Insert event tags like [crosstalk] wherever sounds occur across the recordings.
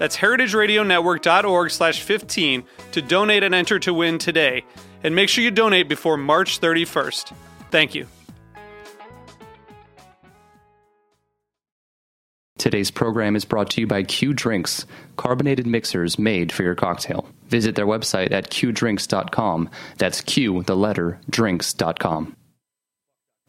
That's heritageradionetwork.org slash 15 to donate and enter to win today. And make sure you donate before March 31st. Thank you. Today's program is brought to you by Q Drinks, carbonated mixers made for your cocktail. Visit their website at qdrinks.com. That's Q, the letter, drinks.com.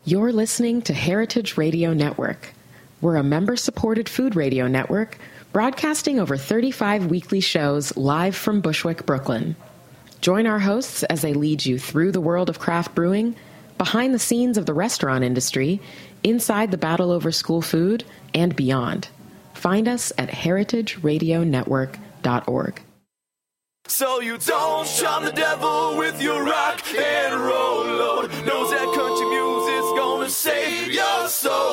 You're listening to Heritage Radio Network. We're a member supported food radio network broadcasting over 35 weekly shows live from Bushwick, Brooklyn. Join our hosts as they lead you through the world of craft brewing, behind the scenes of the restaurant industry, inside the battle over school food, and beyond. Find us at heritageradionetwork.org. So you don't shun the devil with your rock and roll load. Knows that country music's gonna save your soul.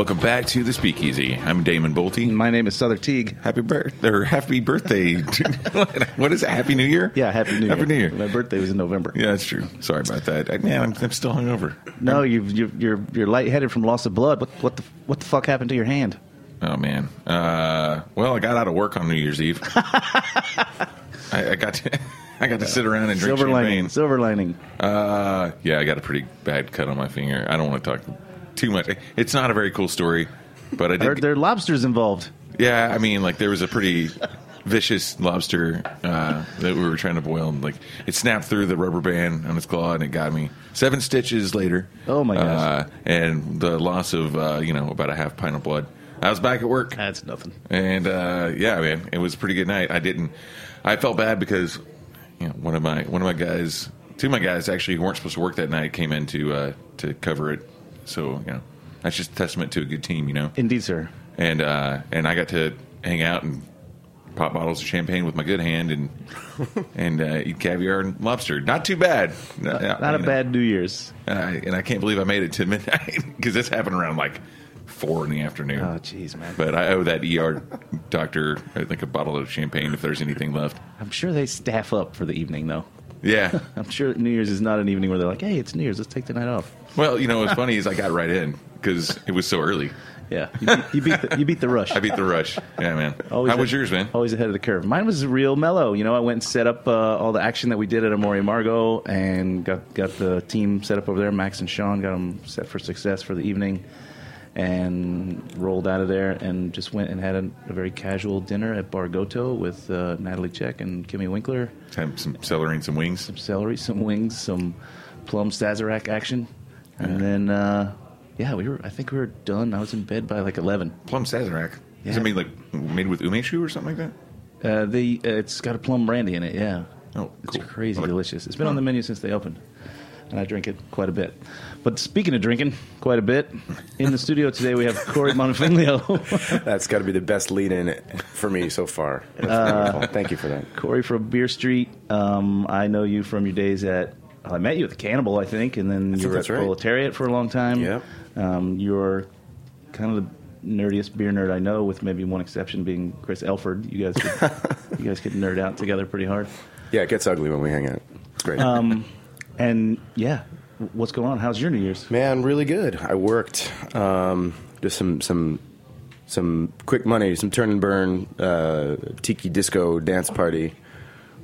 Welcome back to the Speakeasy. I'm Damon Boelte. My name is Sother Teague. Happy birth or happy birthday! [laughs] to- what is it? Happy New Year? Yeah, Happy New Year. Happy New Year. My birthday was in November. Yeah, that's true. Sorry about that. I, man, I'm, I'm still hungover. No, you've, you're you're you're lightheaded from loss of blood. What what the what the fuck happened to your hand? Oh man. Uh, well, I got out of work on New Year's Eve. [laughs] I, I got to, [laughs] I got to sit around and drink Silver champagne. lining. Silver lining. Uh, yeah, I got a pretty bad cut on my finger. I don't want to talk too much. It's not a very cool story, but I did. there are lobsters involved. Yeah, I mean, like there was a pretty vicious lobster uh, that we were trying to boil, and like it snapped through the rubber band on its claw, and it got me seven stitches later. Oh, my gosh. Uh, and the loss of uh, you know about a half pint of blood. I was back at work, That's nothing. and uh, yeah, man, it was a pretty good night. I didn't. I felt bad because you know one of my one of my guys, two of my guys actually who weren't supposed to work that night came in to uh, to cover it. So you know, that's just a testament to a good team. You know Indeed, sir. and uh, and I got to hang out and pop bottles of champagne with my good hand and [laughs] and uh, eat caviar and lobster. Not too bad. Not, Not a bad New Year's. And I, and I can't believe I made it to midnight [laughs] because this happened around like four in the afternoon. Oh, jeez, man. But I owe that ER doctor, I think, a bottle of champagne if there's anything left. I'm sure they staff up for the evening, though. Yeah. [laughs] I'm sure New Year's is not an evening where they're like, "Hey, it's New Year's. Let's take the night off." well, you know what's funny is I got right in because it was so early. Yeah, you beat, you beat the, you beat the rush. [laughs] I beat the rush. Yeah, man. Always How was yours, man? Always ahead of the curve. Mine was real mellow. You know, I went and set up uh, all the action that we did at Amor y Amargo and got got the team set up over there. Max and Sean got them set for success for the evening, and rolled out of there and just went and had a, a very casual dinner at Bar Bargoto with uh, Natalie Check and Kimmy Winkler. Had some celery and some wings. Some celery, some wings, some plum Sazerac action, and then uh, yeah, we were. I think we were done. I was in bed by like eleven. Plum Sazerac. Does Yeah. it mean like made with umeshu or something like that? Uh, the uh, it's got a plum brandy in it. Yeah. Oh, it's crazy Like- delicious. It's been on the menu since they opened, and I drink it quite a bit. But speaking of drinking, quite a bit. In the studio today, we have Cory Montefiglio. [laughs] That's got to be the best lead in for me so far. Uh. Thank you for that. Cory from Beer Street. Um, I know you from your days at. I met you at the Cannibal, I think, and then you were at right. Proletariat for a long time. Yep. Um, you're kind of the nerdiest beer nerd I know, with maybe one exception being Chris Elford. You guys, could, [laughs] you guys could nerd out together pretty hard. Yeah, it gets ugly when we hang out. It's great. Um, [laughs] and yeah, what's going on? How's your New Year's? Man, really good. I worked um, just some some some quick money, some turn and burn uh, tiki disco dance party,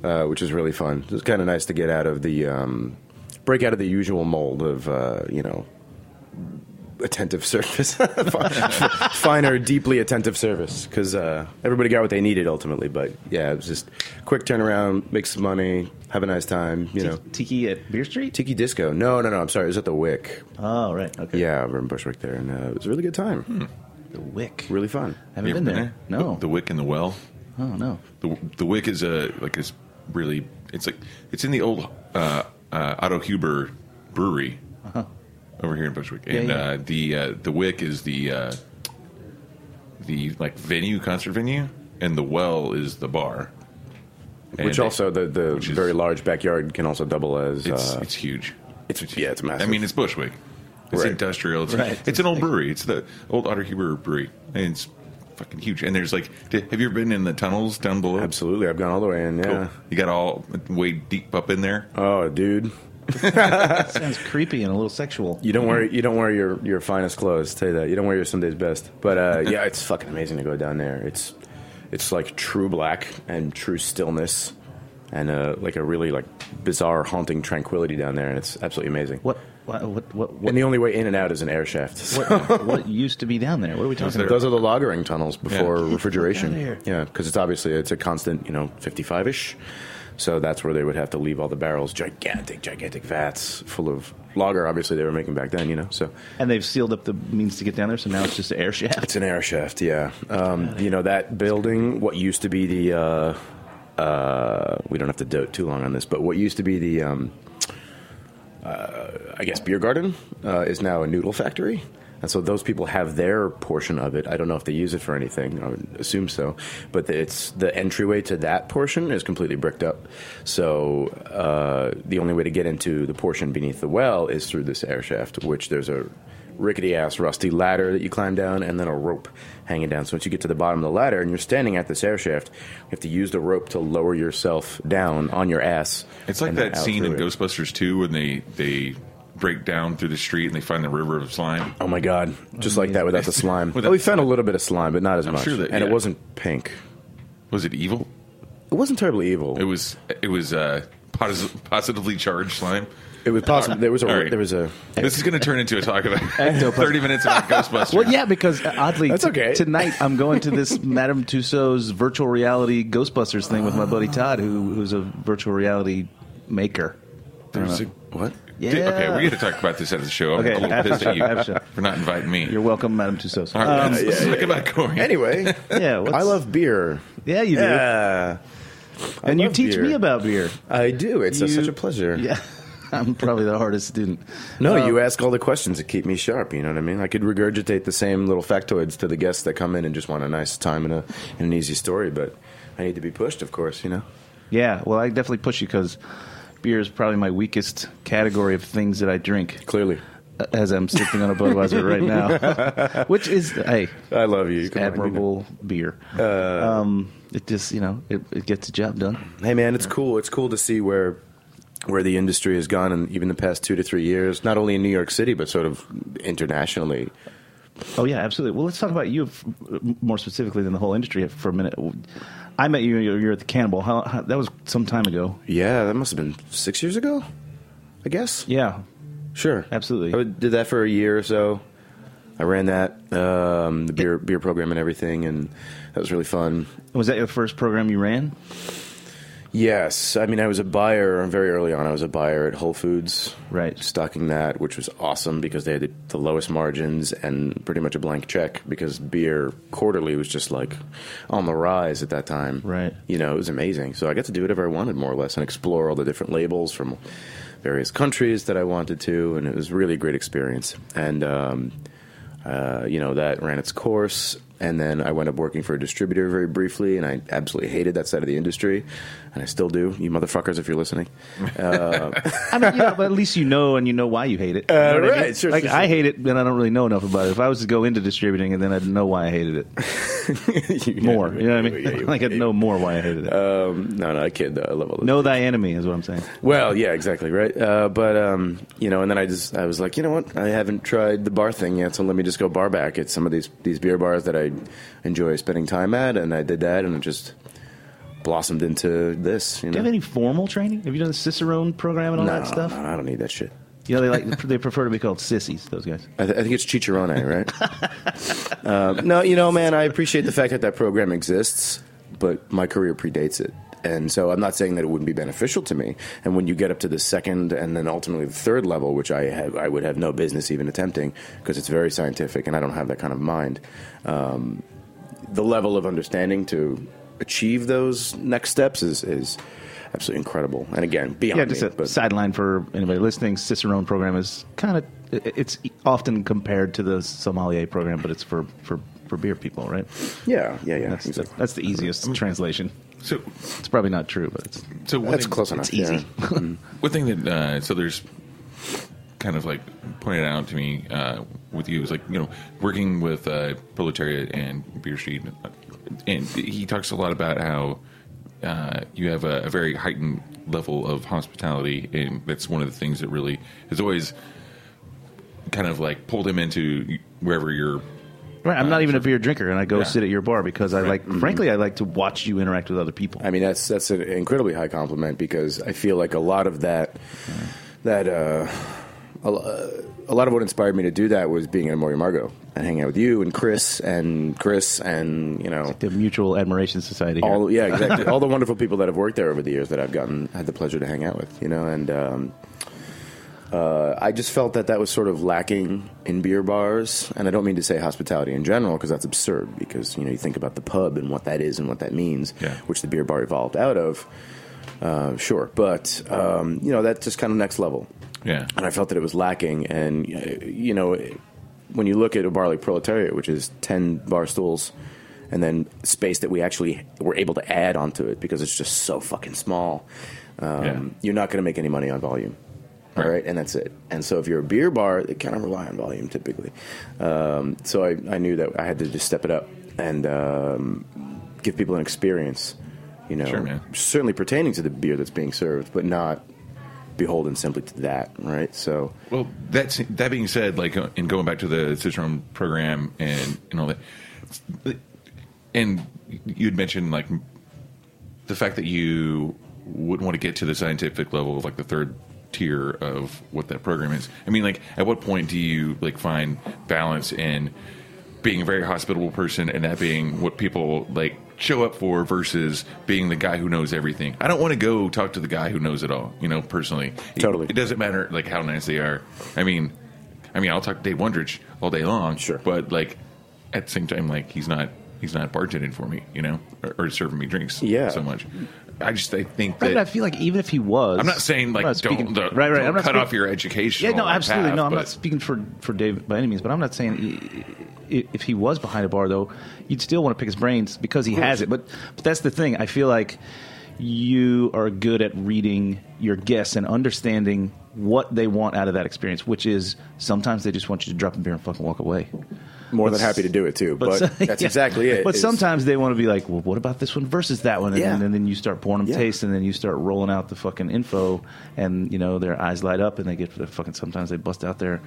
uh, which was really fun. It was kind of nice to get out of the um, break out of the usual mold of uh, you know attentive service, [laughs] finer, deeply attentive service. Because uh, everybody got what they needed ultimately. But yeah, it was just quick turnaround, make some money, have a nice time. You know, Tiki at Beer Street. Tiki Disco. No, no, no. I'm sorry. It was at the Wick. Oh, right. Okay. Yeah, over in Bushwick there, and uh, it was a really good time. The Wick. Really fun. Haven't You ever been there. No. The, the Wick and the Well. oh no. The the Wick is a like this really. It's like it's in the old uh, uh, Otto Huber brewery over here in Bushwick, and yeah. Uh, the uh, the Wick is the uh, the like venue concert venue, and the Well is the bar. Which And also the the which is- very large backyard can also double as. It's uh, it's huge. it's- yeah, it's massive. I mean, it's Bushwick. It's Right. industrial. It's, Right. it's an old brewery. It's the old Otto Huber brewery, and it's fucking huge. And there's like, have you ever been in the tunnels down below? absolutely. I've gone all the way in. Yeah. Cool. You got all way deep up in there. Oh, dude. [laughs] Sounds creepy and a little sexual. You don't wear you don't wear your, your finest clothes. Tell you that you don't wear your Sunday's best. But uh, [laughs] yeah, it's fucking amazing to go down there. It's it's like true black and true stillness, and uh, like a really like bizarre haunting tranquility down there, and it's absolutely amazing. What? What? What? What? What, And the only way in and out is an air shaft. what, [laughs] what used to be down there? What are we talking about? Those are the lagering tunnels before Yeah. refrigeration. outta here. Yeah, because it's obviously it's a constant, you know, fifty-five ish. So that's where they would have to leave all the barrels, gigantic, gigantic vats full of lager. Obviously, they were making back then, you know. So And they've sealed up the means to get down there, so now it's just an air shaft. it's an air shaft. Yeah, um, you know that building. What used to be the uh, uh, we don't have to dote too long on this, but what used to be the um, uh, I guess beer garden uh, is now a noodle factory. And so those people have their portion of it. I don't know if they use it for anything. I would assume so, but it's the entryway to that portion is completely bricked up. So uh, the only way to get into the portion beneath the well is through this air shaft, which there's a rickety ass rusty ladder that you climb down, and then a rope hanging down. So once you get to the bottom of the ladder and you're standing at this air shaft, you have to use the rope to lower yourself down on your ass. It's like that scene in it. Ghostbusters 2 when they they break down through the street and they find the river of slime. Oh my god! Just like that without the [laughs] slime. Without oh, we the found a little bit of slime, but not as I'm much. sure that- and it wasn't pink. Was it evil? It wasn't terribly evil. It was it was uh, posi- positively charged slime. It was possible. There was a. All right. There was a. This is going to turn into a talk about [laughs] 30 minutes about [laughs] Ghostbusters. Well, yeah, because uh, oddly, That's okay. tonight I'm going to this Madame Tussauds virtual reality Ghostbusters thing with my buddy Todd, who who's a virtual reality maker. There's a- What? Yeah. Dude, okay, we got to talk about this at the show. I'm Okay, a little after pissed at show, after you for not inviting me. You're welcome, Madame Tussauds. All right, Um, let's, let's talk about Cory. [laughs] Anyway, [laughs] yeah, what's- I love beer. Yeah, you do. Yeah, I and you teach beer. me about beer. I do. It's a- such a pleasure. [laughs] Yeah, I'm probably the hardest student. No, Um, you ask all the questions that keep me sharp. You know what I mean? I could regurgitate the same little factoids to the guests that come in and just want a nice time and, a, and an easy story, but I need to be pushed, of course. You know. Yeah, well, I definitely push you because beer is probably my weakest category of things that I drink. Clearly, uh, As I'm sipping on a Budweiser right now, [laughs] which is hey, I love you. Come on, admirable beer. um, it just you know it, it gets the job done. Hey man, it's cool. It's cool to see where where the industry has gone in even the past two to three years, not only in New York City but sort of internationally. Oh yeah, absolutely. Well, let's talk about you f- more specifically than the whole industry for a minute. I met you. You're at the Cannibal. How, how, that was some time ago. Yeah, that must have been six years ago. I guess. Yeah, Sure, Absolutely. I did that for a year or so. I ran that um, the beer beer program and everything, and that was really fun. was that your first program you ran? Yes, I mean I was a buyer very early on. I was a buyer at Whole Foods, Right. stocking that, which was awesome because they had the, the lowest margins and pretty much a blank check because beer quarterly was just like on the rise at that time. Right. You know, it was amazing. So I got to do whatever I wanted more or less and explore all the different labels from various countries that I wanted to, and it was really a great experience. And um, uh, you know that ran its course, and then I went up working for a distributor very briefly, and I absolutely hated that side of the industry, and I still do. You motherfuckers, if you're listening. [laughs] Uh, I mean, you know, but at least you know and you know why you hate it. You uh, know what I right, mean? sure, like sure, I sure. hate it, and I don't really know enough about it. If I was to go into distributing, and then I'd know why I hated it [laughs] [laughs] more. You know what I mean? Yeah, you- like I'd know more why I hated it. Um, no, no, I kid. Though. I love all know thy enemy is what I'm saying. Well, yeah, exactly, right. Uh, but um, you know, and then I just I was like, you know what? I haven't tried the bar thing yet, so let me just go bar back at some of these these beer bars that I enjoy spending time at, and I did that, and it just blossomed into this. You Do know, you have any formal training? Have you done the Cicerone program and all no, that stuff? no, I don't need that shit. You know, they like [laughs] they prefer to be called sissies. Those guys. I, th- I think it's Chicharone, right? um, [laughs] no, you know, man, I appreciate the fact that that program exists, but my career predates it. And so I'm not saying that it wouldn't be beneficial to me. And when you get up to the second and then ultimately the third level, which I have, I would have no business even attempting because it's very scientific and I don't have that kind of mind. Um, the level of understanding to achieve those next steps is, is absolutely incredible. And again, beyond Yeah, just me, a but- sideline for anybody listening. Cicerone program is kind of it's often compared to the sommelier program, but it's for for, for beer people, right? yeah, yeah, yeah. That's exactly. that's the easiest translation. So, It's probably not true, but it's so one That's thing, close enough. it's easy. yeah. [laughs] One thing that uh, Sother's kind of like pointed out to me uh, with you is like you know working with uh, Proletariat and Beer Street, uh, and he talks a lot about how uh, you have a, a very heightened level of hospitality, and that's one of the things that really has always kind of like pulled him into wherever you're. right. I'm not even a beer drinker, and I go Yeah. sit at your bar because I like. Frankly, I like to watch you interact with other people. I mean, that's that's an incredibly high compliment because I feel like a lot of that that uh, a, lot of what inspired me to do that was being at Amor y Amargo and hanging out with you and Chris and Chris and you know the Mutual Admiration Society. Here. all yeah exactly all the wonderful people that have worked there over the years that I've gotten had the pleasure to hang out with you know and um, uh, I just felt that that was sort of lacking in beer bars and I don't mean to say hospitality in general because that's absurd because you know you think about the pub and what that is and what that means Yeah. which the beer bar evolved out of uh, sure but um, you know that's just kind of next level Yeah. and I felt that it was lacking. And you know, when you look at a bar like Proletariat, which is ten bar stools, and then space that we actually were able to add onto it because it's just so fucking small, um, Yeah. you're not going to make any money on volume. All Right. right, and that's it. And so, if you're a beer bar, they kind of rely on volume typically. Um, so I, I knew that I had to just step it up and um, give people an experience. You know, Sure, man. certainly pertaining to the beer that's being served, but not beholden simply to that. Right. So Well, that's that being said, like, uh, and going back to the Cicerone program and and all that, and you'd mentioned like the fact that you wouldn't want to get to the scientific level of like the third tier of what that program is. I mean, like, at what point do you like find balance in being a very hospitable person and that being what people like show up for versus being the guy who knows everything? I don't want to go talk to the guy who knows it all. You know, personally, It- Totally. It, doesn't matter like how nice they are. I mean, I mean, I'll talk to Dave Wondrich all day long. Sure. but like at the same time, like he's not he's not bartending for me, you know, or, or serving me drinks. Yeah. so much. I just I think that but I feel like even if he was, I'm not saying like I'm not don't, speaking- don't- right, right. don't I'm not cut off your education. Yeah, no, absolutely. no, I'm not speaking for for Dave by any means, but I'm not saying if he was behind a bar though, you'd still want to pick his brains because he has it. But but that's the thing. I feel like you are good at reading your guests and understanding what they want out of that experience, which is sometimes they just want you to drop a beer and fucking walk away. More But than happy to do it too. But, so- [laughs] that's yeah. exactly it. But is- sometimes they want to be like, well, what about this one versus that one? And, Yeah. then, and then you start pouring them Yeah. taste, and then you start rolling out the fucking info, and you know their eyes light up, and they get the fucking. Sometimes they bust out their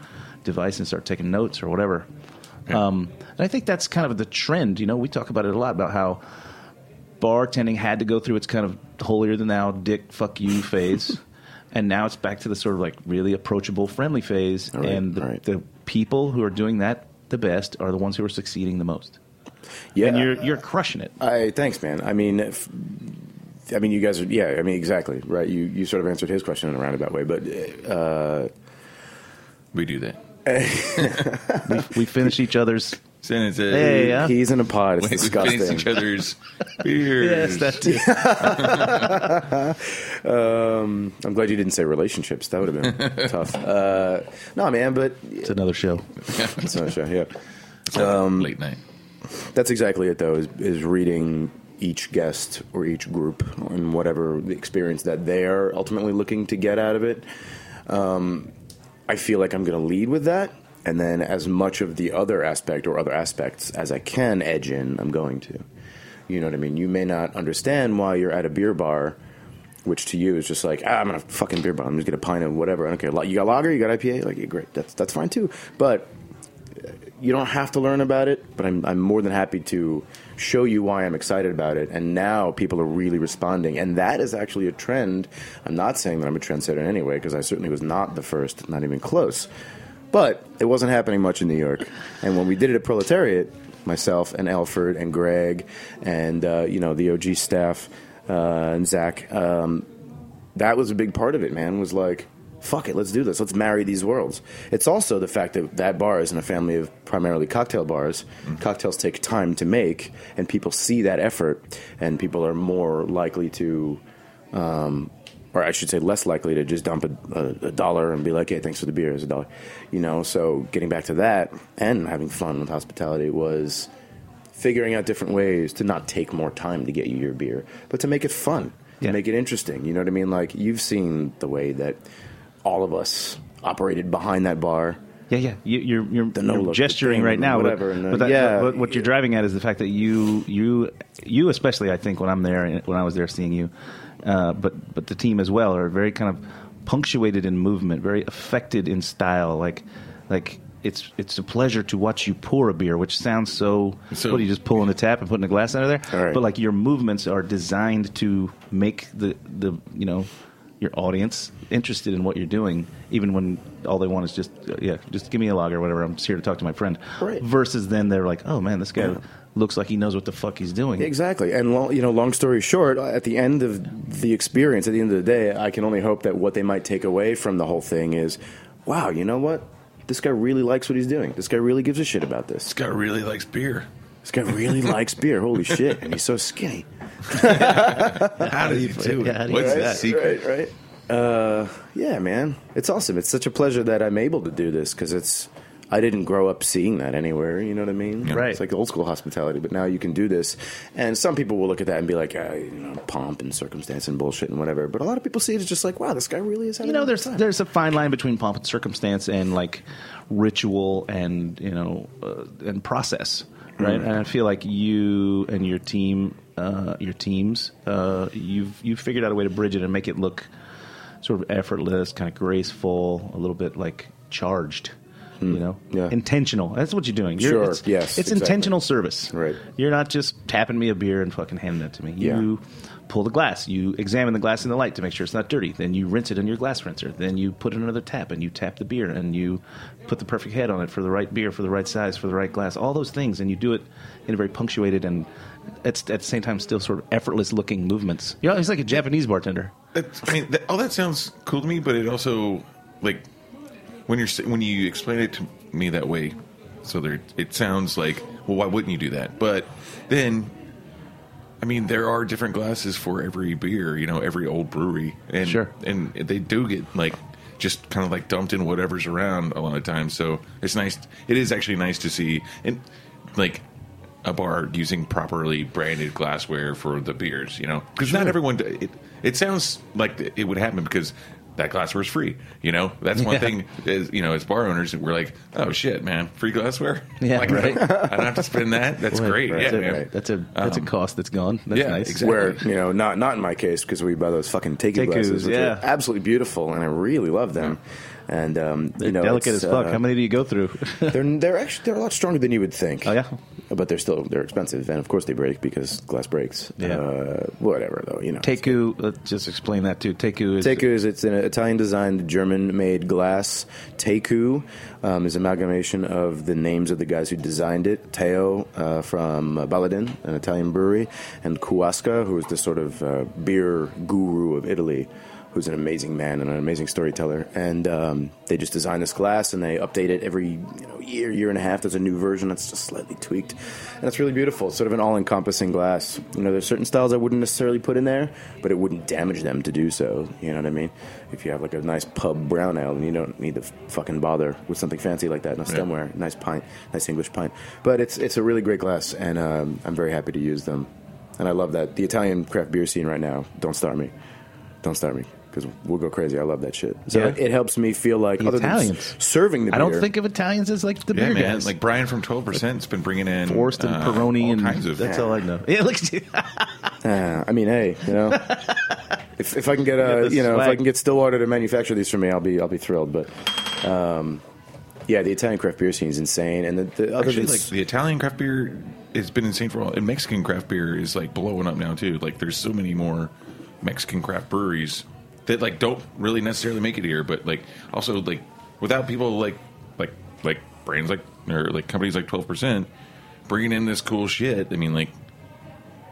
device and start taking notes or whatever. Um, and I think that's kind of the trend. You know, we talk about it a lot about how bartending had to go through its kind of holier than thou, dick fuck you [laughs] phase. And now it's back to the sort of like really approachable, friendly phase. Right, and the, right. the people who are doing that the best are the ones who are succeeding the most. yeah, And you're you're crushing it. I thanks, man. I mean, if, I mean, you guys are. Yeah, I mean, exactly right. You you sort of answered his question in a roundabout way, but uh, we do that. [laughs] We finish each other's. Sentence. Hey, yeah. he's in a pod. It's Wait, we disgusting. finish each other's [laughs] beers. Yes, that too. [laughs] Um, I'm glad you didn't say relationships. That would have been [laughs] tough. Uh, no, man, but It's another show. it's not a show. Yeah, Um, late night. that's exactly it. Though is is reading each guest or each group and whatever the experience that they're ultimately looking to get out of it. Um, I feel like I'm going to lead with that, and then as much of the other aspect or other aspects as I can edge in, I'm going to. You know what I mean? You may not understand why you're at a beer bar, which to you is just like, ah, I'm gonna fucking beer bar. I'm just gonna pint of whatever. I don't care. You got lager, you got IPA, like yeah, great. That's that's fine too. But uh, you don't have to learn about it, but I'm, I'm more than happy to show you why I'm excited about it. And now people are really responding. And that is actually a trend. I'm not saying that I'm a trendsetter in any way, because I certainly was not the first, not even close. But it wasn't happening much in New York. And when we did it at Proletariat, myself and Alfred and Greg and, uh, you know, the OG staff uh, and Zach, um, that was a big part of it, man, was like, fuck it, let's do this. Let's marry these worlds. It's also the fact that that bar is in a family of primarily cocktail bars. Cocktails take time to make, and people see that effort, and people are more likely to, um, or I should say, less likely to just dump a, a, a dollar and be like, hey, thanks for the beer, it's a dollar. You know, so getting back to that and having fun with hospitality was figuring out different ways to not take more time to get you your beer, but to make it fun, Yeah. to make it interesting. You know what I mean? Like you've seen the way that all of us operated behind that bar. Yeah, yeah. You, you're you're, The you're gesturing right now, whatever, uh, but, that, yeah. but what you're driving at is the fact that you you you especially I think when I'm there when I was there seeing you, uh, but but the team as well are very kind of punctuated in movement, very affected in style, like like. It's it's a pleasure to watch you pour a beer, which sounds so. So- what are you just pulling the tap and putting a glass under there? Right. But like your movements are designed to make the the you know your audience interested in what you're doing, even when all they want is just uh, yeah, just give me a log or whatever. I'm just here to talk to my friend. Right. Versus then they're like, oh man, this guy Yeah. Looks like he knows what the fuck he's doing. Exactly. And long, you know, long story short, at the end of the experience, at the end of the day, I can only hope that what they might take away from the whole thing is, wow, you know what? This guy really likes what he's doing. This guy really gives a shit about this. This guy really likes beer. This guy really likes beer. Holy shit! And he's so skinny. [laughs] How do you do Yeah, how it? do you What's do the that? secret? Right, right. Uh, yeah, man, it's awesome. It's such a pleasure that I'm able to do this because it's. I didn't grow up seeing that anywhere. You know what I mean? Right. It's like old school hospitality, but now you can do this. And some people will look at that and be like, ah, you know, pomp and circumstance and bullshit and whatever. But a lot of people see it as just like, wow, this guy really is. having you know, there's time. there's a fine line between pomp and circumstance and like ritual and you know uh, and process, right? And I feel like you and your team, uh, your teams, uh, you've you've figured out a way to bridge it and make it look sort of effortless, kind of graceful, a little bit like charged. Hmm. You know, Yeah. intentional. That's what you're doing. You're, Sure, It's, yes, It's exactly. intentional service. Right. You're not just tapping me a beer and fucking handing it to me. Yeah. You pull the glass. You examine the glass in the light to make sure it's not dirty. Then you rinse it in your glass rinser. Then you put in another tap and you tap the beer and you put the perfect head on it for the right beer, for the right size, for the right glass. All those things, and you do it in a very punctuated and it's at the same time still sort of effortless looking movements. You know, it's like a Japanese bartender. That's, I mean, that, all that sounds cool to me, but it also like when you're when you explain it to me that way, so there it sounds like well, why wouldn't you do that? But then, I mean, there are different glasses for every beer, you know, every old brewery, and Sure. and they do get like just kind of like dumped in whatever's around a lot of times. So it's nice. It is actually nice to see and like. A bar using properly branded glassware for the beers, you know, because not everyone. It, it sounds like it would happen because that glassware is free. You know, that's one Yeah. thing. Is you know, as bar owners, we're like, oh shit, man, free glassware. [laughs] Yeah, like, right. [laughs] I don't have to spend that. That's great. right, yeah, That's a, man. that's a that's a Um, cost that's gone. That's yeah, nice. exactly. Where you know, not not in my case because we buy those fucking Teku Tekus, glasses, which yeah. are absolutely beautiful, and I really love them. And um, you know, delicate as fuck. uh, How many do you go through? [laughs] they're they're actually they're a lot stronger than you would think. Oh, yeah? but they're still they're expensive, and of course they break because glass breaks. Yeah. Uh, whatever though, you know. Teku, let's just explain that too. Teku is Teku is it's an Italian designed German made glass. Teku um, is amalgamation of the names of the guys who designed it. Teo uh, from uh, Baladin, an Italian brewery, and Kuaska, who is the sort of uh, beer guru of Italy, who's an amazing man and an amazing storyteller. And um, they just designed this glass and they update it every you know, year, year and a half. There's a new version that's just slightly tweaked, and it's really beautiful. It's sort of an all-encompassing glass. You know, there's certain styles I wouldn't necessarily put in there, but it wouldn't damage them to do so. You know what I mean? If you have like a nice pub brown ale, then you don't need to fucking bother with something fancy like that. No stemware, nice pint, nice English pint. But it's it's a really great glass, and um, I'm very happy to use them. And I love that the Italian craft beer scene right now. Don't start me, don't start me. Because we'll go crazy. I love that shit. So Yeah. it, it helps me feel like The other Italians. s- serving the Beer, I don't think of Italians as like the yeah, beer man. guys. Like Brian from Twelve Percent has been bringing in Forrest and uh, Peroni all and kinds of. that's all I know. Yeah, look at you. [laughs] Uh, I mean, hey, you know, [laughs] if, if I can get Get a, the you know, if I can get Stillwater to manufacture these for me, I'll be I'll be thrilled. But um, Yeah, the Italian craft beer scene is insane, and the, the other Actually, like the Italian craft beer has been insane for a while, and Mexican craft beer is like blowing up now too. Like there's so many more Mexican craft breweries that like don't really necessarily make it here, but like also like without people like like like brands like or like companies like twelve percent bringing in this cool shit. I mean, like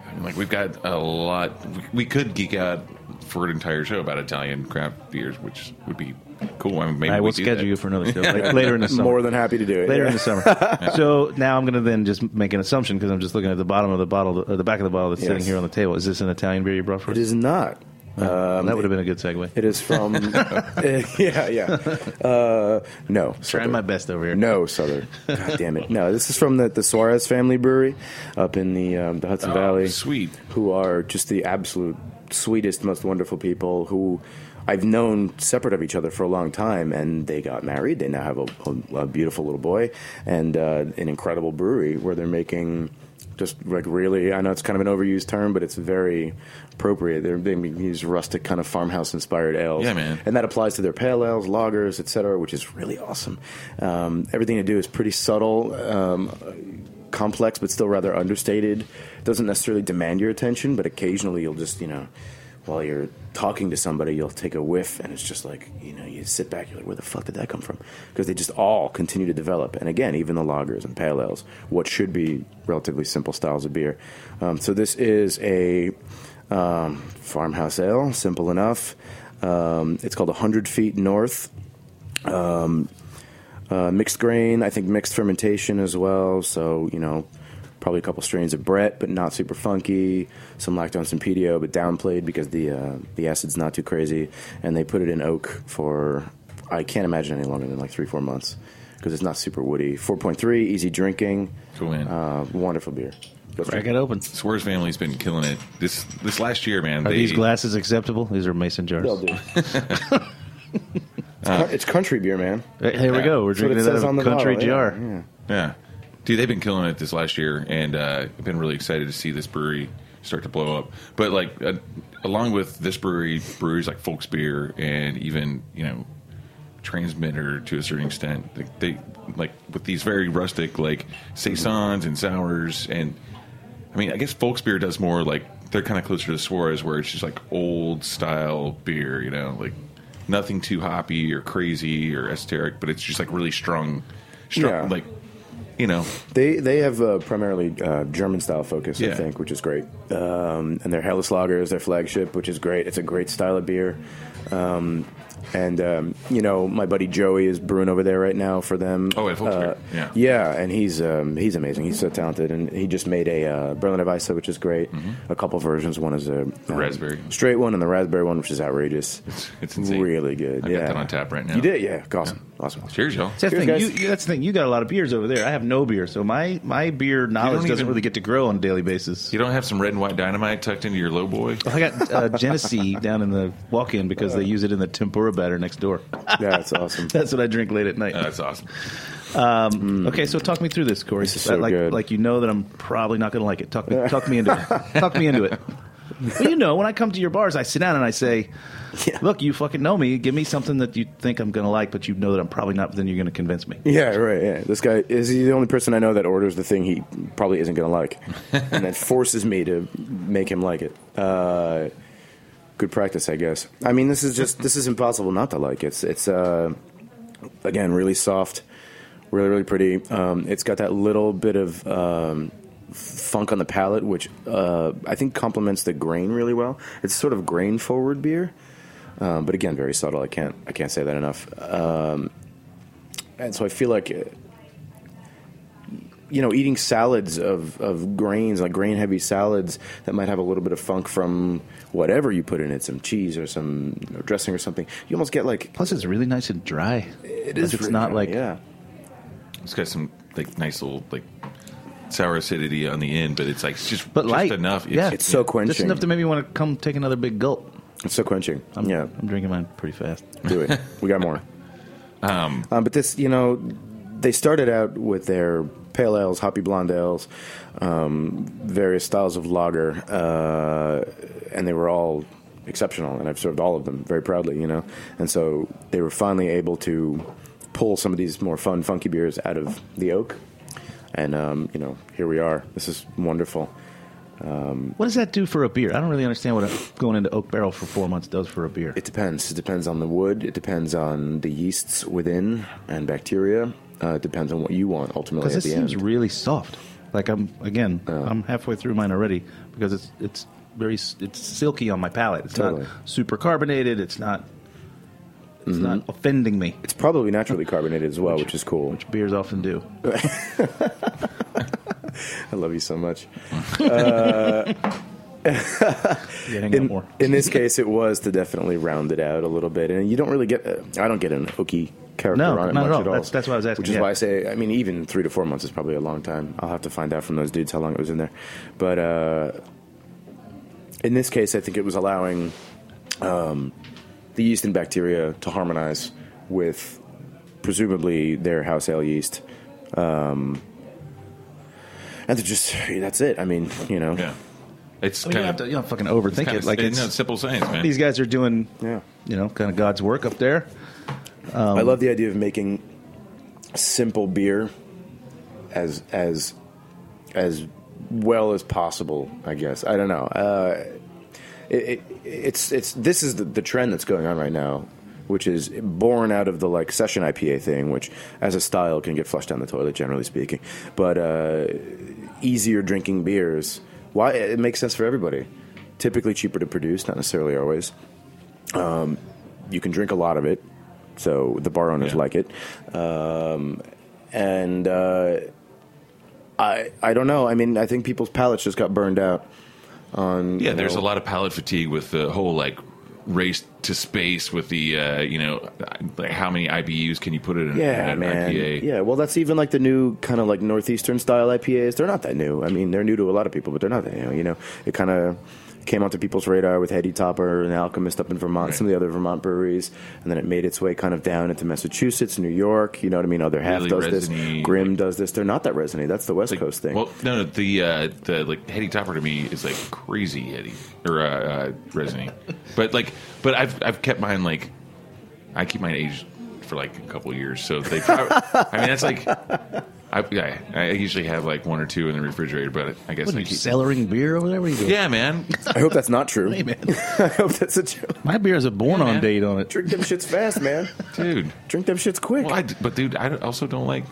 I mean, like we've got a lot. We, we could geek out for an entire show about Italian craft beers, which would be cool. I mean, maybe I we will do schedule that. you for another show like, [laughs] later in the summer. more than happy to do it. later yeah. in the summer. [laughs] so now I'm going to then just make an assumption because I'm just looking at the bottom of the bottle, or the back of the bottle that's Yes. sitting here on the table. Is this an Italian beer you brought for It us? is not. Um, that would have been a good segue. It is from. [laughs] [laughs] yeah, yeah. Uh, no, Trying Southern. my best over here. No, Southern. God damn it. No, this is from the, the Suarez family brewery up in the um, the Hudson Oh, Valley. sweet. Who are just the absolute sweetest, most wonderful people who I've known separate of each other for a long time, and they got married. They now have a, a, a beautiful little boy and uh, an incredible brewery where they're making just like really. I know it's kind of an overused term, but it's very appropriate. They're, they use rustic kind of farmhouse inspired ales. Yeah, man. And that applies to their pale ales, lagers, etc., which is really awesome. Um, everything they do is pretty subtle. Um, complex but still rather understated doesn't necessarily demand your attention but occasionally you'll just you know while you're talking to somebody you'll take a whiff and it's just like you know you sit back you're like where the fuck did that come from? Because they just all continue to develop. And again even the lagers and pale ales what should be relatively simple styles of beer. Um, so this is a um, farmhouse ale simple enough. Um, it's called 100 feet north. Um, uh, mixed grain, I think mixed fermentation as well. So you know, probably a couple strains of Brett, but not super funky. Some lactose and pedio, but downplayed because the uh, the acid's not too crazy. And they put it in oak for I can't imagine any longer than like three four months because it's not super woody. Four point three, easy drinking. Cool, man. Uh, wonderful beer. Go Crack straight. it open. Suarez family's been killing it this this last year, man. Are they, these glasses acceptable? These are mason jars. They'll do. [laughs] it's, cou- it's country beer, man. Hey, Here we go. We're That's drinking it it out of on the country bottle, yeah, jar. yeah. Yeah, dude, they've been killing it this last year, and uh, I've been really excited to see this brewery start to blow up. But like, uh, along with this brewery, breweries like Folksbier and even you know Transmitter to a certain extent, they, they like with these very rustic like saisons and sours, and I mean, I guess Folksbier does more like they're kind of closer to Suarez, where it's just like old style beer, you know, like nothing too hoppy or crazy or esoteric, but it's just like really strong, strong, Yeah. like you know, They they have uh, primarily uh, German style focus, I think, which is great. Um, and their Helles Lager is their flagship, which is great. It's a great style of beer. Um, and um, you know, my buddy Joey is brewing over there right now for them. Oh, at Folks Uh, Yeah. yeah, and he's um, he's amazing. He's so talented, and he just made a uh, Berliner Weisse, which is great. A couple versions. One is a um, Mm-hmm. raspberry. straight one, and the raspberry one, which is outrageous. It's, it's insane. really good. I yeah, got that on tap right now. You did, yeah. Awesome, awesome. Cheers, y'all. That's the, thing. guys. You, you- that's the thing. You got a lot of beers over there. I have no beer, so my, my beer knowledge doesn't even- really get to grow on a daily basis. You don't have some red and white dynamite tucked into your low boy? I got uh, Genesee down in the walk-in because they use it in the tempura batter next door. Yeah, [laughs] that's awesome. [laughs] That's what I drink late at night. That's awesome. Okay, so talk me through this, Cory. This is so like, good. like you know that I'm probably not going to like it. Talk me, talk me into it. [laughs] Talk me into it. Well, you know, when I come to your bars, I sit down and I say, "Look, you fucking know me. Give me something that you think I'm going to like, but you know that I'm probably not. Then you're going to convince me." Yeah, right. Yeah, this guy is he the only person I know that orders the thing he probably isn't going to like, and then forces me to make him like it. Uh, good practice, I guess. I mean, this is just this is impossible not to like. It's it's uh, again really soft, really really pretty. Um, it's got that little bit of um, funk on the palate, which uh, I think complements the grain really well. It's sort of grain forward beer, um, but again, very subtle. I can't I can't say that enough. Um, and so I feel like, uh, you know, eating salads of, of grains, like grain heavy salads that might have a little bit of funk from whatever you put in it, some cheese or some you know, dressing or something. You almost get like Plus, it's really nice and dry. it Like, is. It's not dry, like yeah. It's got some like nice little like sour acidity on the end, but it's like it's just But just light. enough. Yeah. It's so quenching. just enough to make me want to come take another big gulp. It's so quenching. I'm, yeah, I'm drinking mine pretty fast. do it. We got more. [laughs] Um, but this, you know, they started out with their pale ales, hoppy blonde ales, um, various styles of lager, uh, and they were all exceptional. And I've served all of them very proudly, you know. And so they were finally able to pull some of these more fun, funky beers out of the oak. And um, you know, here we are. This is wonderful. What does that do for a beer? I don't really understand what a, going into oak barrel for four months does for a beer. It depends. It depends on the wood. It depends on the yeasts within and bacteria. Uh, depends on what you want ultimately Because it seems end. really soft. Like I'm again, I'm halfway through mine already because it's it's very it's silky on my palate. It's Totally. not super carbonated. It's not it's not offending me, it's probably naturally carbonated as well, which, is cool. which beers often do. [laughs] I love you so much. [laughs] [laughs] Getting In, more. in this case, it was to definitely round it out a little bit, and you don't really get. uh, I don't get an oaky character No, on it not much at all. at all. That's- that's what I was asking, Which is yeah. why I say, I mean, even three to four months is probably a long time. I'll have to find out from those dudes how long it was in there. But uh, in this case, I think it was allowing um, the yeast and bacteria to harmonize with presumably their house ale yeast. Um, and to just that's it. I mean, you know, Yeah. It's I mean, you, don't kind have of to, you don't fucking overthink kind it. of, Like it's, it's, no, simple science, man. these guys are doing, yeah. you know, kind of God's work up there. I love the idea of making simple beer as as as well as possible. I guess I don't know. Uh, it, it, it's it's this is the, the trend that's going on right now, which is born out of the like session IPA thing, which as a style can get flushed down the toilet, generally speaking. But uh, easier drinking beers, why it makes sense for everybody. Typically cheaper to produce, not necessarily always. Um, you can drink a lot of it, so the bar owners Yeah. like it. Um, and uh, I I don't know. I mean, I think people's palates just got burned out. On Yeah, there's know, a lot of palate fatigue with the whole like race to space with the uh, you know like how many IBUs can you put it in Yeah, an man. IPA? Yeah, well, that's even like the new kind of like northeastern style IPAs. They're not that new. I mean, they're new to a lot of people, but they're not that new. You know, it kind of came onto people's radar with Heady Topper and Alchemist up in Vermont, Right. some of the other Vermont breweries, and then it made its way kind of down into Massachusetts, New York. You know what I mean? Other half Really does resiny, this. Grim like- does this. They're not that resiny. That's the West Like, Coast thing. Well, no, no, the uh, the like heady topper to me is like crazy heady or uh, uh, resiny, [laughs] but like, but I've I've kept mine like I keep mine aged for like a couple years, so they. Probably, I mean, that's like. I, yeah, I usually have like one or two in the refrigerator, but I guess What are I you, keep, cellaring beer over there? What are you doing? yeah, man, I hope that's not true. Hey, man. [laughs] I hope that's a joke. My beer has a born on man. date on it. Drink them shits fast, man. dude. Drink them shits quick. Well, I, but dude, I also don't like.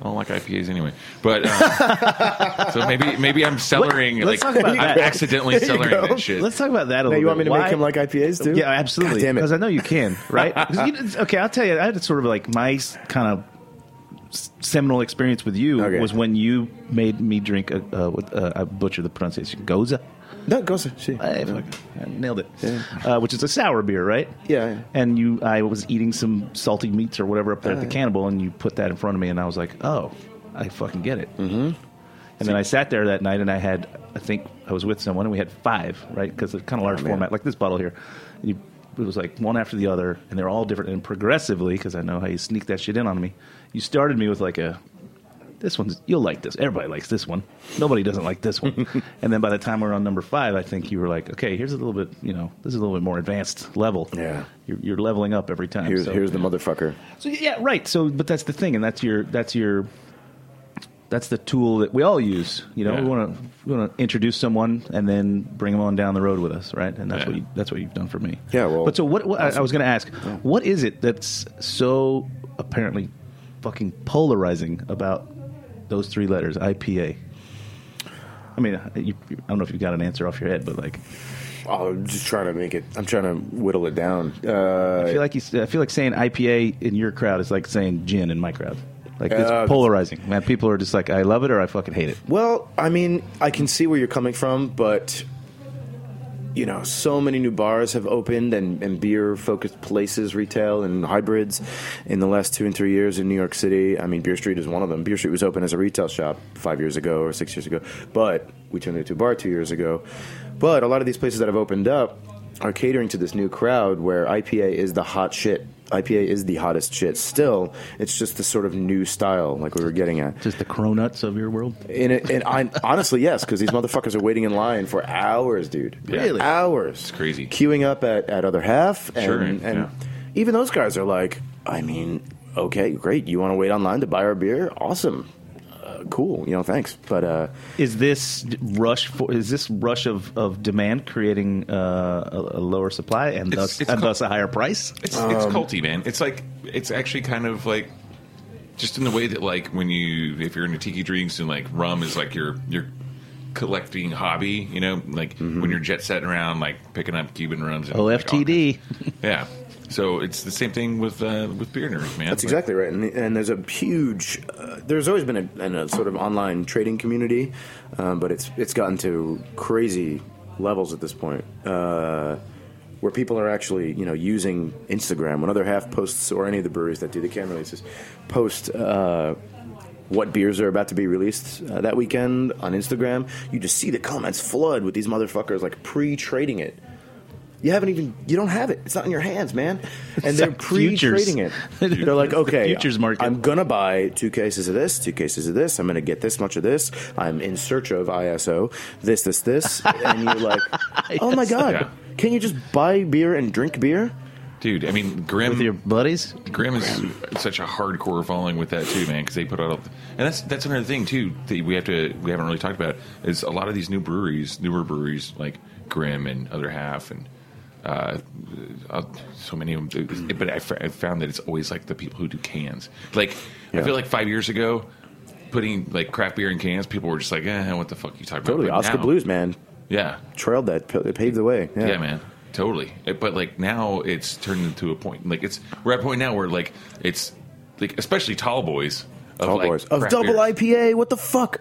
I don't like IPAs anyway, but uh, [laughs] so maybe maybe I'm cellaring Let's like talk about I'm that. accidentally cellaring go. that shit. Let's talk about that a Now little you want me bit. to make him like IPAs too? Yeah, absolutely. God damn it. Because I know you can, right? [laughs] 'Cause you- okay, I'll tell you. I had sort of like my kind of seminal experience with you Okay. was when you made me drink a, uh, with, uh, I butchered the pronunciation, Goza. No, go see. see. I, fucking- I nailed it. Uh, which is a sour beer, right? Yeah, yeah. And you, I was eating some salty meats or whatever up there at the cannibal, and you put that in front of me, and I was like, oh, I fucking get it. Mm-hmm. And then I sat there that night, and I had, I think I was with someone, and we had five, right? Because it's kind of large Oh, format, like this bottle here. You, it was like one after the other, and they're all different. And progressively, because I know how you sneak that shit in on me, you started me with like a, this one's you'll like this. Everybody likes this one. Nobody doesn't like this one. [laughs] and then by the time we're on number five, I think you were like, okay, here's a little bit, you know, this is a little bit more advanced level. Yeah. you're, you're leveling up every time. Here's so. here's the motherfucker. So yeah, right. So, but that's the thing, and that's your that's your that's the tool that we all use. You know, Yeah. we want to we want to introduce someone and then bring them on down the road with us, right? And that's Yeah. what you, that's what you've done for me. Yeah, well, but so what? what I, I was going to ask, what is it that's so apparently fucking polarizing about those three letters, IPA? I mean, you, I don't know if you've got an answer off your head, but like, Oh, I'm just trying to make it. I'm trying to whittle it down. Uh, I feel like you, I feel like saying IPA in your crowd is like saying gin in my crowd. Like it's Uh, polarizing, man. People are just like, I love it or I fucking hate it. well, I mean, I can see where you're coming from, but you know, so many new bars have opened and, and beer focused places, retail and hybrids in the last two and three years in New York City. I mean, Beer Street is one of them. Beer Street was open as a retail shop five years ago or six years ago, but we turned it into a bar two years ago. But a lot of these places that have opened up are catering to this new crowd where IPA is the hot shit. IPA is the hottest shit. Still, it's just the sort of new style, like we were getting at. Just the cronuts of your world. And, it, and I, honestly, yes, because these motherfuckers are waiting in line for hours, dude. Really? Hours. It's crazy. Queuing up at, at other half. And, Sure, and yeah. even those guys are like, I mean, okay, great. You want to wait online to buy our beer? Awesome. Cool. You know, thanks. But uh, Is this rush for? Is this rush of, of demand creating uh, a, a lower supply and It's- thus it's and co- thus a higher price? It's it's culty, man. It's like it's actually kind of like just in the way that like when you if you're into tiki drinks and like rum is like your your collecting hobby, you know, like when you're jet setting around, like picking up Cuban rums. And, like, OFTD. kinds- [laughs] yeah. So it's the same thing with uh, with beer nerds, man. That's exactly right, and, and there's a huge. Uh, there's always been a, a sort of online trading community, um, but it's it's gotten to crazy levels at this point, uh, where people are actually you know using Instagram when other half posts or any of the breweries that do the can releases post. Uh, what beers are about to be released uh, that weekend on Instagram? You just see the comments flood with these motherfuckers like pre-trading it. You haven't even you don't have it. It's not in your hands, man. And [laughs] they're like pre-trading it. They're like, It's the okay, futures market. I'm gonna buy two cases of this, two cases of this. I'm gonna get this much of this. I'm in search of ISO, this, this, this, [laughs] and you're like, [laughs] oh my god, Yeah. can you just buy beer and drink beer? dude. I mean, Grim with your buddies. Grimm is such a hardcore following with that too, man. Because they put out, and that's that's another thing too that we have to we haven't really talked about is a lot of these new breweries, newer breweries like Grimm and Other Half and. Uh, uh, so many of them, but I, f- I found that it's always like the people who do cans. Like I feel like five years ago, putting like craft beer in cans, people were just like, "Eh, what the fuck are you talking Totally, about?" But Oskar now- Blues, man, yeah, trailed that, paved the way. Yeah, yeah, man, totally. It- but like now, it's turned into a point. Like it's we're at a point now where like it's like especially tall boys, of, Tall like, boys of double beer. IPA. What the fuck?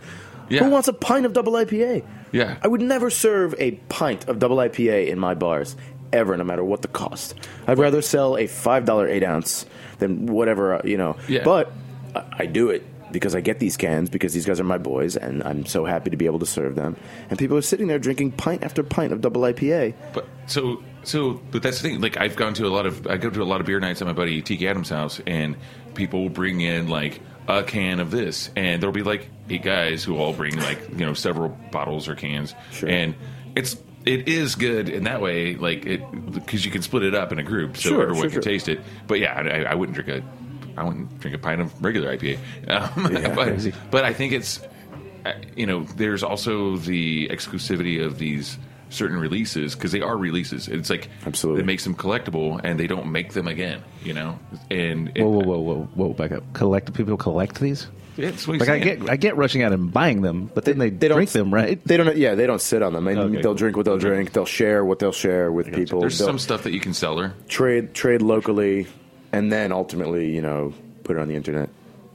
Yeah. Who wants a pint of double IPA? Yeah. I would never serve a pint of double IPA in my bars ever, no matter what the cost. I'd rather sell a five dollar eight ounce than whatever uh, you know. Yeah. But I, I do it because I get these cans because these guys are my boys, and I'm so happy to be able to serve them. And people are sitting there drinking pint after pint of double IPA. But so so, but that's the thing. Like I've gone to a lot of I go to a lot of beer nights at my buddy Tiki Adams' house, and people will bring in like a can of this, and there'll be like eight guys who all bring like you know several bottles or cans, Sure. and it's it is good in that way, like it because you can split it up in a group, so Sure, everyone sure, can sure. taste it. But yeah, I, I wouldn't drink a I wouldn't drink a pint of regular IPA. Um, [laughs] Yeah, but, but I think it's you know there's also the exclusivity of these certain releases because they are releases. It's like Absolutely. it makes them collectible, and they don't make them again. You know, and Whoa, whoa, whoa, whoa, whoa! Back up. Collect people collect these. Yeah, that's Like I get, I get rushing out and buying them, but then they, they drink them, right? They don't. Yeah, they don't sit on them. And Okay, they'll cool. drink what they'll drink. They'll share what they'll share with people. There's They'll some stuff that you can sell her. trade trade locally, and then ultimately, you know, put it on the internet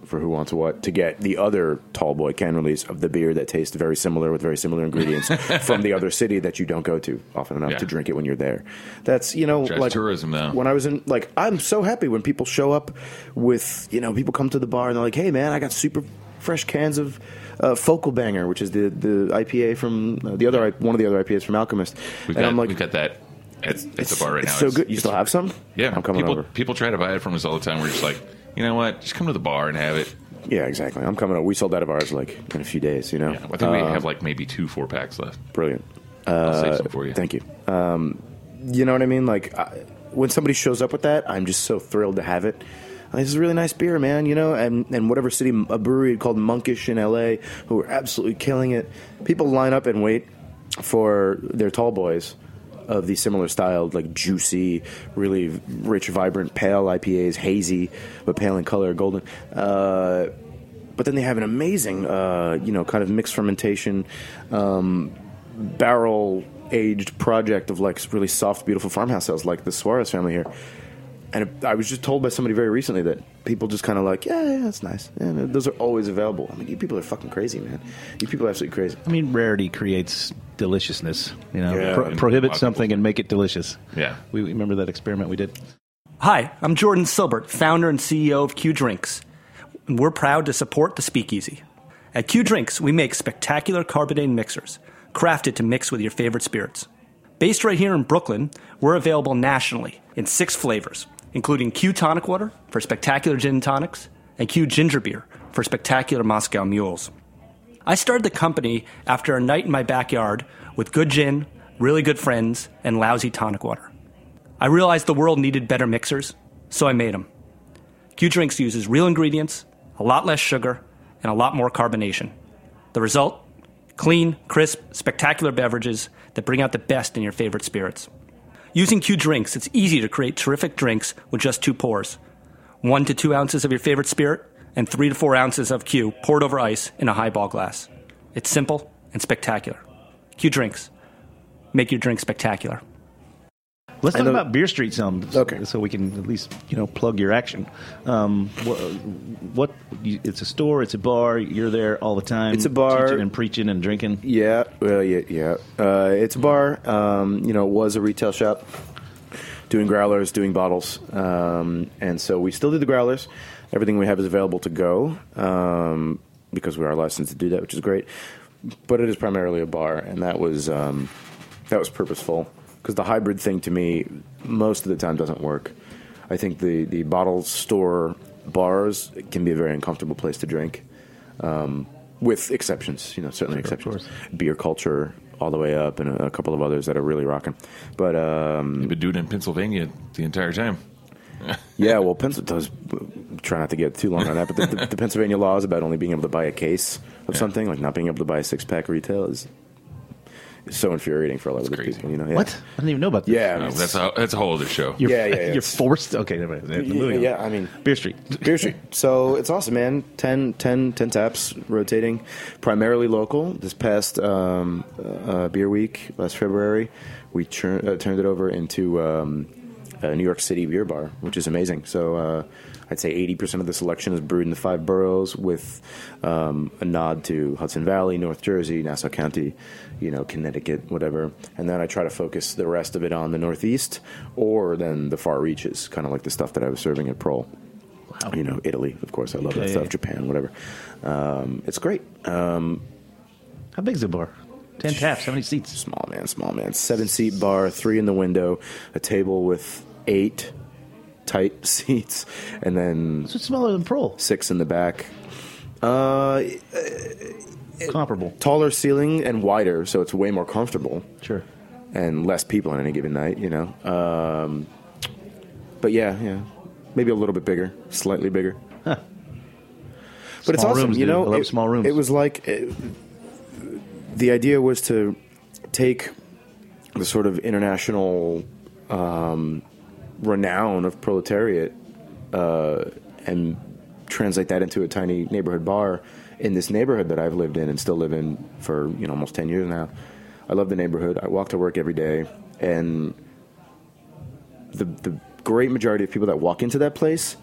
for who wants what to get the other tall boy can release of the beer that tastes very similar with very similar ingredients [laughs] from the other city that you don't go to often enough Yeah. to drink it when you're there. That's you know Drives like tourism, though. When I was in like I'm so happy when people show up with you know people come to the bar and they're like, hey man, I got super fresh cans of. Uh, Focal Banger, which is the, the IPA from uh, the other one of the other IPAs from Alchemist, We've and got I'm like, we've got that at, at the bar right it's now. so It's- good. You still have some? Yeah, I'm coming people, over. People try to buy it from us all the time. We're just like, you know what? Just come to the bar and have it. Yeah, exactly. I'm coming. up. We sold out of ours like in a few days. You know, Yeah, I think we Uh, have like maybe two four packs left. brilliant. I'll save Uh, some for you. Thank you. Um, you know what I mean? Like I, when somebody shows up with that, I'm just so thrilled to have it. Like, this is a really nice beer, man. You know, and and whatever city, a brewery called Monkish in L.A. who are absolutely killing it. People line up and wait for their tall boys of the similar styled, like juicy, really rich, vibrant, pale IPAs, hazy but pale in color, golden. Uh, but then they have an amazing, uh, you know, kind of mixed fermentation, um, barrel aged project of like really soft, beautiful farmhouse ales, like the Suarez family here. And I was just told by somebody very recently that people just kind of like, yeah, yeah, that's nice. And those are always available. I mean, you people are fucking crazy, man. You people are absolutely crazy. I mean, rarity creates deliciousness. You know, Yeah. Pro- And prohibit something and make it delicious. Yeah. we we remember that experiment we did. Hi, I'm Jordan Silbert, founder and CEO of Q Drinks. We're proud to support the Speakeasy. At Q Drinks, we make spectacular carbonated mixers, crafted to mix with your favorite spirits. Based right here in Brooklyn, we're available nationally in six flavors, including Q Tonic Water for spectacular gin tonics, and Q Ginger Beer for spectacular Moscow mules. I started the company after a night in my backyard with good gin, really good friends, and lousy tonic water. I realized the world needed better mixers, so I made them. Q Drinks uses real ingredients, a lot less sugar, and a lot more carbonation. The result? Clean, crisp, spectacular beverages that bring out the best in your favorite spirits. Using Q Drinks, it's easy to create terrific drinks with just two pours. One to two ounces of your favorite spirit, and three to four ounces of Q poured over ice in a highball glass. It's simple and spectacular. Q Drinks. Make your drink spectacular. Let's talk about Beer Street some, Okay. so we can at least you know plug your action. Um, what, what you, it's a store, it's a bar. You're there all the time. It's a bar. teaching and preaching and drinking. Yeah, well, yeah, yeah. Uh, it's a bar. Um, you know, it was a retail shop, doing growlers, doing bottles, um, and so we still do the growlers. Everything we have is available to go um, because we are licensed to do that, which is great. But it is primarily a bar, and that was um, that was purposeful because the hybrid thing to me most of the time doesn't work. I think the the bottle store bars can be a very uncomfortable place to drink um, with exceptions, you know, certainly exceptions. Beer culture all the way up, and a, a couple of others that are really rocking. But um, You've been doing it in Pennsylvania the entire time. [laughs] yeah, well, Pennsylvania does try not to get too long on that, but the, the, the Pennsylvania laws about only being able to buy a case of something, like not being able to buy a six pack retail, is, is so infuriating for a lot of the crazy. people. You know, yeah. What? I didn't even know about this. Yeah, I No, mean, that's a that's a whole other show. You're, Yeah, yeah, yeah. You're forced. Okay, never mind. Yeah, Moving on. yeah, I mean- Beer Street. Beer Street. So it's awesome, man. 10, 10, 10 taps rotating, primarily local. This past um, uh, beer week, last February, we chur- uh, turned it over into um, a New York City beer bar, which is amazing. So uh, I'd say 80% of the selection is brewed in the five boroughs with um, a nod to Hudson Valley, North Jersey, Nassau County, you know, Connecticut, whatever. And then I try to focus the rest of it on the Northeast or then the far reaches, kind of like the stuff that I was serving at Prol you know, Italy, of course. I love Yeah, that stuff. Japan, whatever. Um, it's great. Um, How big's the bar? Ten taps. How many seats? small man, small man. Seven seat bar, three in the window, a table with eight tight [laughs] seats, and then So it's smaller than Prol. six in the back. Uh, Comparable. taller ceiling and wider, so it's way more comfortable Sure. and less people on any given night. You know. Um, but yeah, yeah, maybe a little bit bigger, slightly bigger. Huh. But it's Small awesome, rooms, you know. It, small rooms. It was like uh the idea was to take the sort of international um, renown of proletariat uh, and translate that into a tiny neighborhood bar in this neighborhood that I've lived in and still live in for you know almost ten years now. I love the neighborhood. I walk to work every day, and the the great majority of people that walk into that place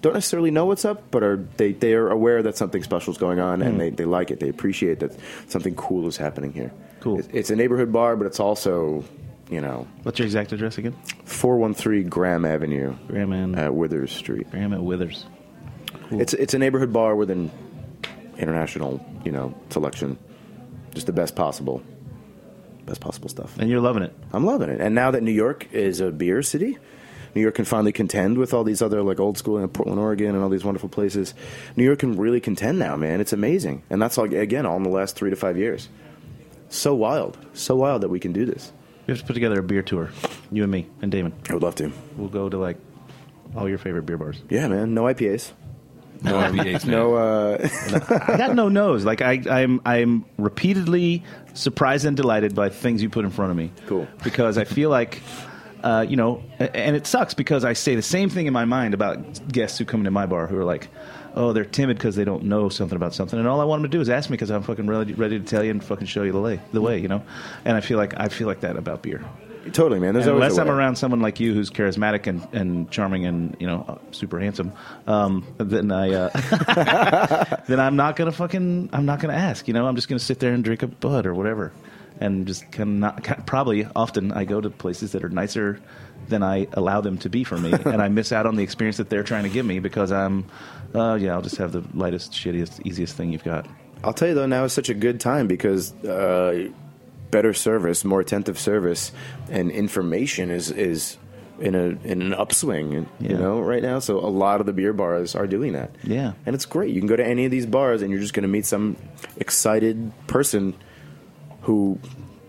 don't necessarily know what's up, but are they, they are aware that something special is going on, Hmm. and they, they like it. They appreciate that something cool is happening here. Cool. It's, it's a neighborhood bar, but it's also you know What's your exact address again? four one three Graham Avenue, Graham and at Withers Street. Graham at Withers. Cool. It's it's a neighborhood bar with an international you know selection, just the best possible, best possible stuff. and you're loving it. I'm loving it. And now that New York is a beer city, New York can finally contend with all these other like old school in Portland, Oregon, and all these wonderful places. New York can really contend now, man. It's amazing, and that's all again all in the last three to five years. So wild, so wild that we can do this. We have to put together a beer tour. You and me and Damon. I would love to. We'll go to like all your favorite beer bars. Yeah, man. No IPAs. No IPAs. No. Uh, [laughs] I got no nose. Like I, I'm, I'm repeatedly surprised and delighted by things you put in front of me. Cool. Because I feel like, uh, you know, and it sucks because I say the same thing in my mind about guests who come into my bar who are like, oh, they're timid because they don't know something about something, and all I want them to do is ask me because I'm fucking ready, ready to tell you and fucking show you the way, the way, you know. And I feel like I feel like that about beer. Totally, man. There's And unless I'm around someone like you who's charismatic and, and charming and you know super handsome, um, then I uh, [laughs] then I'm not gonna fucking I'm not gonna ask. You know, I'm just gonna sit there and drink a bud or whatever, and just can not probably often I go to places that are nicer than I allow them to be for me, and I miss out on the experience that they're trying to give me because I'm uh, yeah I'll just have the lightest, shittiest, easiest thing you've got. I'll tell you though, now is such a good time because uh, better service, more attentive service, and information is is in a in an upswing. You know, right now. So a lot of the beer bars are doing that. Yeah. and it's great. You can go to any of these bars, and you're just going to meet some excited person who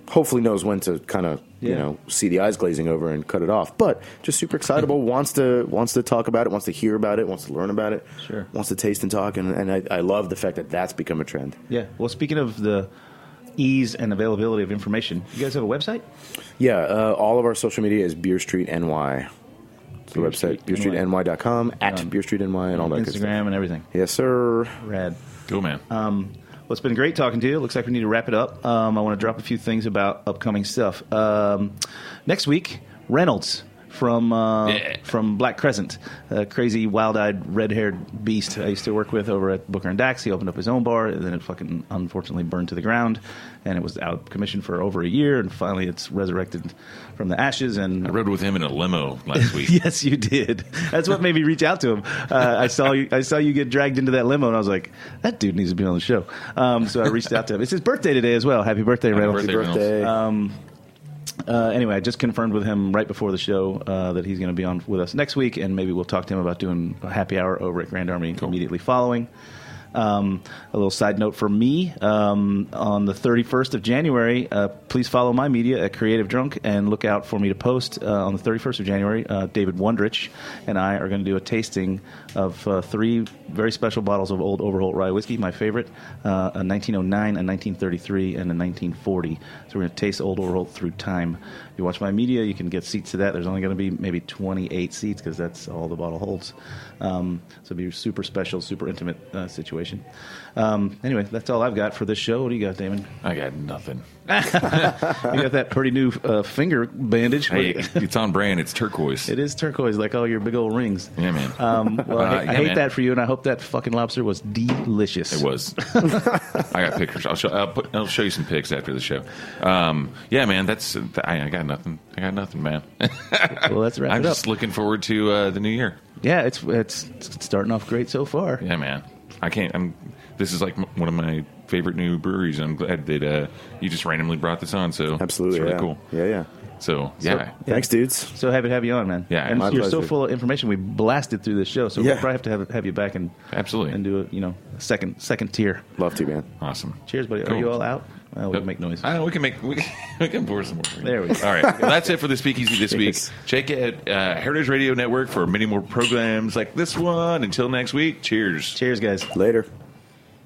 hopefully knows when to kind of you know see the eyes glazing over and cut it off. But just super excitable, [laughs] wants to wants to talk about it, wants to hear about it, wants to learn about it, Sure. wants to taste and talk, and, and I, I love the fact that that's become a trend. Yeah. Well, speaking of the ease and availability of information, you guys have a website? Yeah, uh, all of our social media is Beer Street NY. It's the Beer website, Street beerstreetny.com, at Um, Beer Street NY, and all that good stuff. Instagram and everything. Yes, sir. Rad. Cool, man. Um, well, it's been great talking to you. Looks like we need to wrap it up. Um, I want to drop a few things about upcoming stuff. Um, next week, Reynolds from uh, Yeah. from Black Crescent, a crazy, wild-eyed, red-haired beast I used to work with over at Booker and Dax. He opened up his own bar, and then it fucking unfortunately burned to the ground, and it was out of commission for over a year, and finally it's resurrected from the ashes. And I rode with him in a limo last week. [laughs] Yes, you did. That's what made me reach out to him. Uh, I saw you. I saw you get dragged into that limo, and I was like, "That dude needs to be on the show." Um, so I reached out to him. It's his birthday today as well. Happy birthday, Reynolds! birthday, Reynolds. Birthday. Um, uh, anyway, I just confirmed with him right before the show uh, that he's going to be on with us next week, and maybe we'll talk to him about doing a happy hour over at Grand Army immediately following. Um, a little side note for me um, on the 31st of January, uh, please follow my media at Creative Drunk and look out for me to post uh, on the 31st of January. Uh, David Wondrich and I are going to do a tasting of uh, three very special bottles of Old Overholt Rye whiskey, my favorite uh, a 1909, a 1933, and a 1940. So we're going to taste Old Overholt through time. If you watch my media, you can get seats to that. There's only going to be maybe 28 seats because that's all the bottle holds. Um, so it'll be super special, super intimate uh, situation. Um, anyway, that's all I've got for this show. What do you got, Damon? I got nothing. [laughs] You got that pretty new uh, finger bandage. Hey, it's on brand. It's turquoise. It is turquoise, like all your big old rings. Yeah, man. Um, well, I, Uh, I yeah, hate man. that for you, and I hope that fucking lobster was delicious. It was. [laughs] I got pictures. I'll show. I'll, put, I'll show you some pics after the show. Um, yeah, man. That's. I, I got nothing. I got nothing, man. [laughs] Well, let's wrap I'm it up. just looking forward to uh, the new year. Yeah, it's, it's it's starting off great so far. Yeah, man. I can't. I'm. This is like m- one of my favorite new breweries. I'm glad that uh, you just randomly brought this on. So Absolutely. it's really yeah. cool. Yeah, yeah. So yeah, Thanks, dudes. So happy to have you on, man. Yeah, and my you're so full of information. We blasted through this show, so Yeah. we'll probably have to have, have you back and Absolutely. and do a you know a second second tier. Love to, man. awesome. Cheers, buddy. Are you all out? Well, we can make noise. I know we can make we, [laughs] we can pour some more. There we go. All right, well, that's it for the Speakeasy this week. [laughs] Check out uh, Heritage Radio Network for many more programs like this one. Until next week, cheers. Cheers, guys. Later.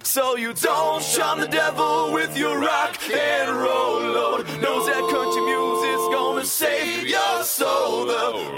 So you don't charm the devil with your rock and roll load. Knows that country music's gonna save your soul. The